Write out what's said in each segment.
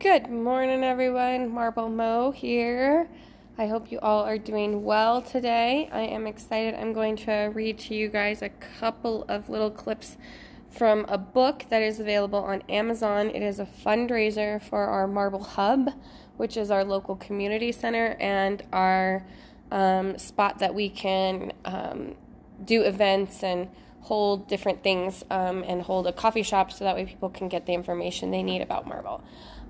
Good morning, everyone. Marble Mo here. I hope you all are doing well today. I am excited. I'm going to read to you guys a couple of little clips from a book that is available on Amazon. It is a fundraiser for our Marble Hub, which is our local community center and our um, spot that we can um, do events and hold different things um, and hold a coffee shop so that way people can get the information they need about marble.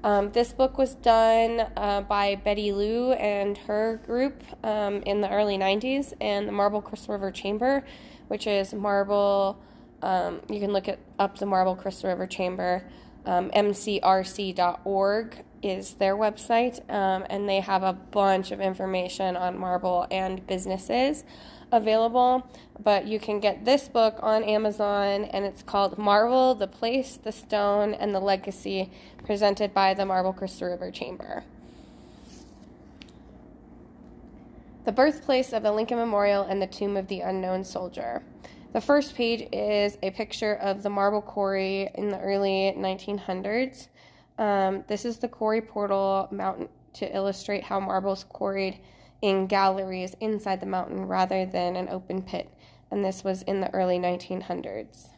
Um, this book was done uh, by Betty Lou and her group um, in the early 90s, and the Marble Crystal River Chamber, which is Marble. Um, you can look it up the Marble Crystal River Chamber. mcrc.org um, is their website, um, and they have a bunch of information on marble and businesses available, but you can get this book on Amazon, and it's called Marble, the Place, the Stone, and the Legacy, presented by the Marble Crystal River Chamber. The birthplace of the Lincoln Memorial and the tomb of the unknown soldier. The first page is a picture of the marble quarry in the early 1900s. Um, this is the quarry portal mountain to illustrate how marbles quarried in galleries inside the mountain rather than an open pit, and this was in the early 1900s.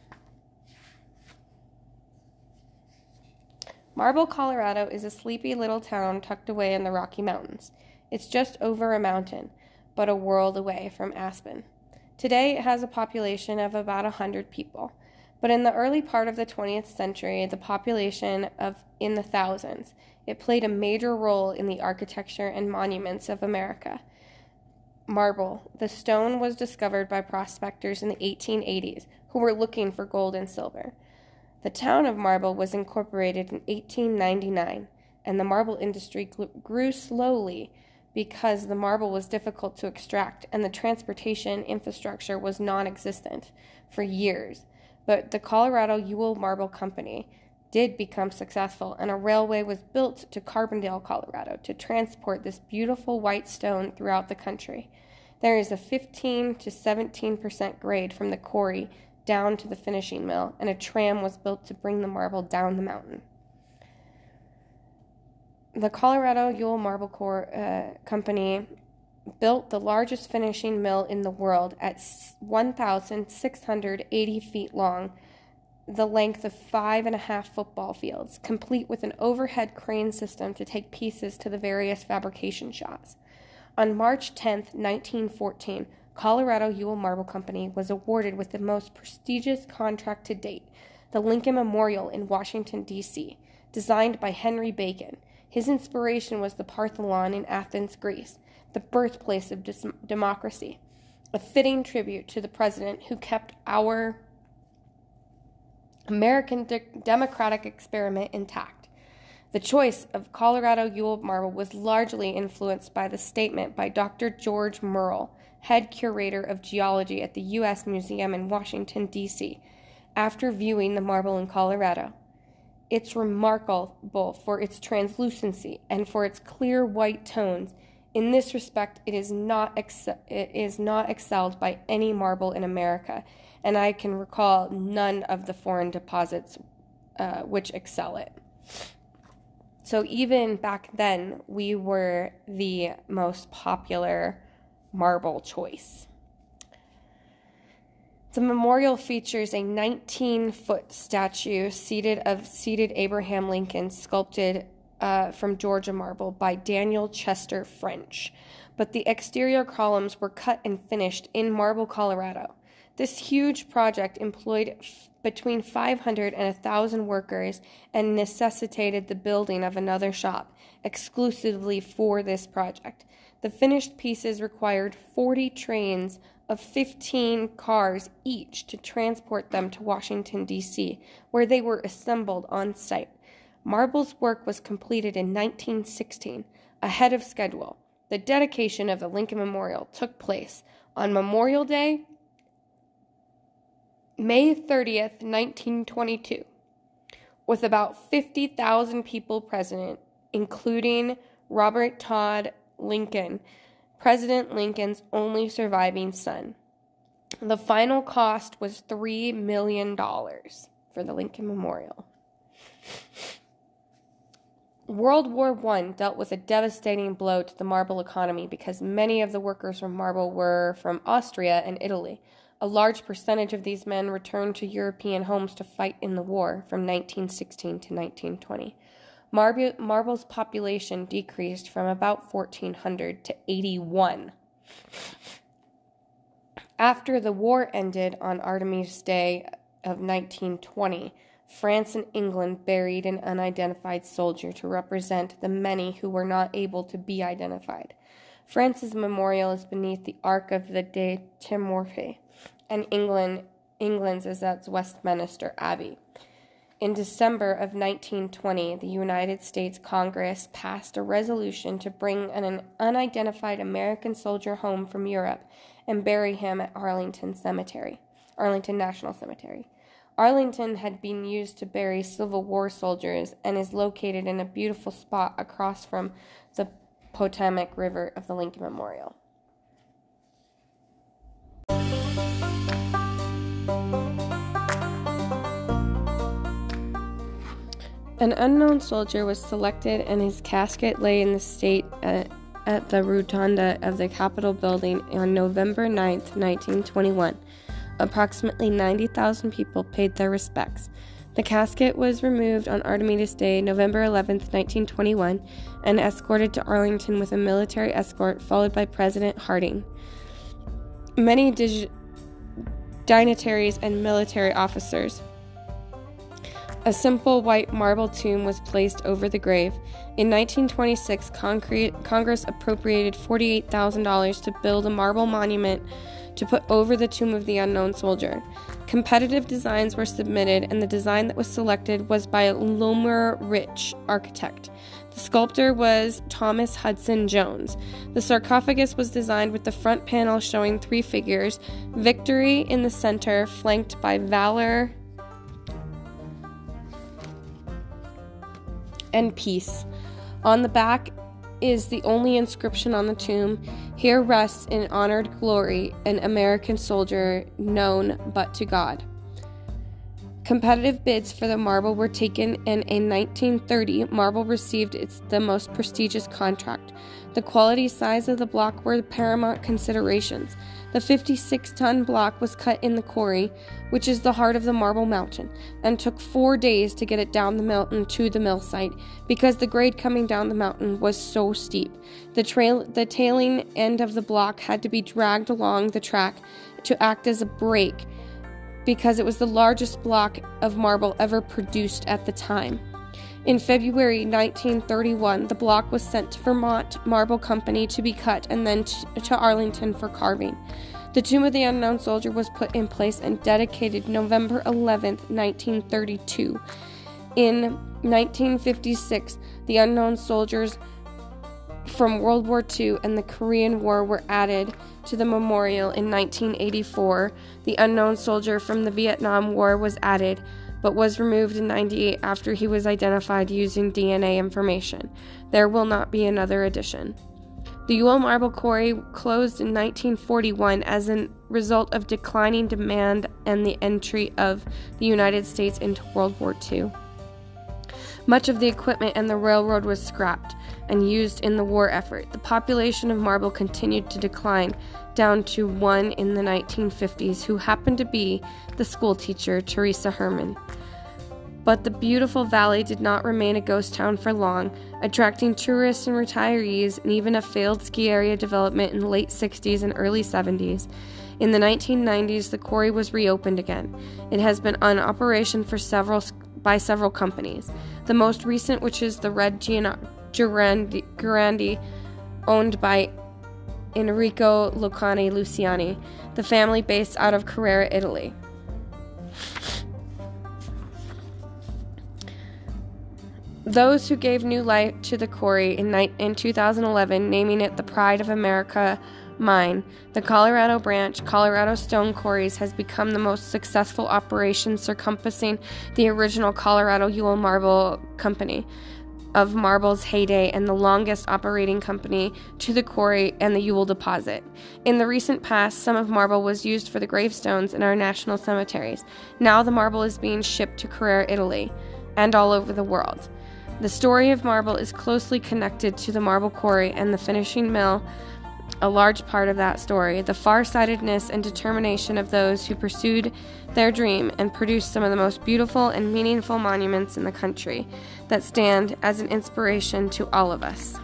Marble, Colorado is a sleepy little town tucked away in the Rocky Mountains. It's just over a mountain, but a world away from Aspen. Today it has a population of about a 100 people, but in the early part of the 20th century, the population of in the thousands. It played a major role in the architecture and monuments of America. Marble. The stone was discovered by prospectors in the 1880s who were looking for gold and silver. The town of Marble was incorporated in 1899, and the marble industry grew slowly because the marble was difficult to extract and the transportation infrastructure was non existent for years. But the Colorado Yule Marble Company did become successful, and a railway was built to Carbondale, Colorado, to transport this beautiful white stone throughout the country. There is a 15 to 17 percent grade from the quarry down to the finishing mill, and a tram was built to bring the marble down the mountain. The Colorado Yule Marble uh, Company built the largest finishing mill in the world at 1,680 feet long the length of five and a half football fields, complete with an overhead crane system to take pieces to the various fabrication shops. On March 10, 1914, Colorado Yule Marble Company was awarded with the most prestigious contract to date, the Lincoln Memorial in Washington, D.C., designed by Henry Bacon. His inspiration was the Parthenon in Athens, Greece, the birthplace of dis- democracy, a fitting tribute to the president who kept our American de- democratic experiment intact. The choice of Colorado Yule marble was largely influenced by the statement by Dr. George Merrill, head curator of geology at the U.S. Museum in Washington, D.C., after viewing the marble in Colorado. It's remarkable for its translucency and for its clear white tones. In this respect, it is not, ex- it is not excelled by any marble in America and I can recall none of the foreign deposits uh, which excel it. So even back then, we were the most popular marble choice. The memorial features a 19 foot statue seated of seated Abraham Lincoln sculpted uh, from Georgia marble by Daniel Chester French, but the exterior columns were cut and finished in Marble, Colorado. This huge project employed f- between 500 and 1,000 workers and necessitated the building of another shop exclusively for this project. The finished pieces required 40 trains of 15 cars each to transport them to Washington, D.C., where they were assembled on site. Marble's work was completed in 1916, ahead of schedule. The dedication of the Lincoln Memorial took place on Memorial Day, May 30th, 1922, with about 50,000 people present, including Robert Todd Lincoln, President Lincoln's only surviving son. The final cost was $3 million for the Lincoln Memorial. World War I dealt with a devastating blow to the marble economy because many of the workers from marble were from Austria and Italy. A large percentage of these men returned to European homes to fight in the war from 1916 to 1920. Marble, marble's population decreased from about 1,400 to 81. After the war ended on Armistice Day of 1920, France and England buried an unidentified soldier to represent the many who were not able to be identified. France's memorial is beneath the Arc of the De Triomphe, and England, England's is at Westminster Abbey. In December of 1920, the United States Congress passed a resolution to bring an unidentified American soldier home from Europe and bury him at Arlington Cemetery, Arlington National Cemetery. Arlington had been used to bury Civil War soldiers and is located in a beautiful spot across from the Potomac River of the Lincoln Memorial. An unknown soldier was selected, and his casket lay in the state at, at the rotunda of the Capitol building on November 9, 1921. Approximately 90,000 people paid their respects. The casket was removed on Armistice Day, November 11, 1921, and escorted to Arlington with a military escort, followed by President Harding. Many dig- dignitaries and military officers. A simple white marble tomb was placed over the grave. In 1926, Congress appropriated $48,000 to build a marble monument to put over the tomb of the unknown soldier. Competitive designs were submitted, and the design that was selected was by Lorimer Rich architect. The sculptor was Thomas Hudson Jones. The sarcophagus was designed with the front panel showing three figures Victory in the center, flanked by Valor and Peace. On the back is the only inscription on the tomb. Here rests in honored glory an American soldier known but to God. Competitive bids for the marble were taken, and in 1930, marble received its the most prestigious contract. The quality size of the block were paramount considerations. The 56 ton block was cut in the quarry, which is the heart of the Marble Mountain, and took four days to get it down the mountain to the mill site because the grade coming down the mountain was so steep. The, trail, the tailing end of the block had to be dragged along the track to act as a brake because it was the largest block of marble ever produced at the time. In February 1931, the block was sent to Vermont Marble Company to be cut and then to Arlington for carving. The tomb of the unknown soldier was put in place and dedicated November 11, 1932. In 1956, the unknown soldiers from World War II and the Korean War were added to the memorial in 1984. The unknown soldier from the Vietnam War was added but was removed in 98 after he was identified using DNA information. There will not be another edition. The Yule Marble Quarry closed in 1941 as a result of declining demand and the entry of the United States into World War II. Much of the equipment and the railroad was scrapped and used in the war effort. The population of marble continued to decline down to one in the 1950s who happened to be the schoolteacher Teresa Herman. But the beautiful valley did not remain a ghost town for long, attracting tourists and retirees and even a failed ski area development in the late 60s and early 70s. In the 1990s, the quarry was reopened again. It has been on operation for several by several companies. The most recent, which is the Red Giardini, owned by Enrico Lucani Luciani, the family based out of Carrara, Italy. Those who gave new life to the quarry in 2011, naming it the Pride of America Mine, the Colorado branch, Colorado Stone Quarries, has become the most successful operation circumventing the original Colorado Yule Marble Company of Marble's heyday and the longest operating company to the quarry and the Yule deposit. In the recent past, some of marble was used for the gravestones in our national cemeteries. Now the marble is being shipped to Carrara, Italy, and all over the world. The story of marble is closely connected to the marble quarry and the finishing mill, a large part of that story. The far-sightedness and determination of those who pursued their dream and produced some of the most beautiful and meaningful monuments in the country that stand as an inspiration to all of us.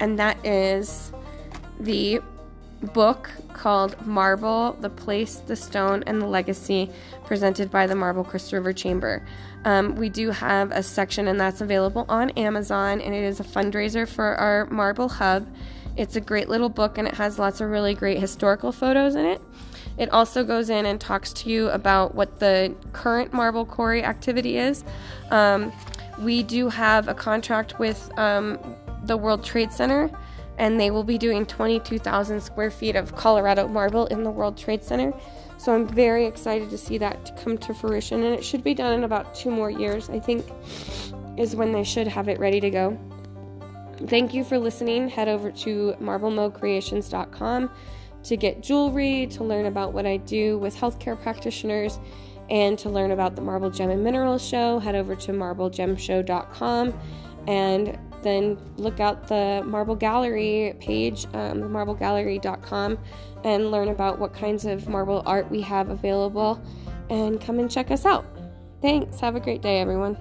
And that is the book called Marble The Place, the Stone, and the Legacy, presented by the Marble Crystal River Chamber. Um, we do have a section, and that's available on Amazon, and it is a fundraiser for our Marble Hub. It's a great little book, and it has lots of really great historical photos in it. It also goes in and talks to you about what the current marble quarry activity is. Um, we do have a contract with um, the World Trade Center and they will be doing 22,000 square feet of Colorado marble in the World Trade Center. So I'm very excited to see that come to fruition, and it should be done in about two more years, I think, is when they should have it ready to go. Thank you for listening. Head over to marblemodecreations.com to get jewelry, to learn about what I do with healthcare practitioners, and to learn about the Marble Gem and Minerals Show. Head over to marblegemshow.com and then look out the Marble Gallery page, um, marblegallery.com, and learn about what kinds of marble art we have available and come and check us out. Thanks. Have a great day, everyone.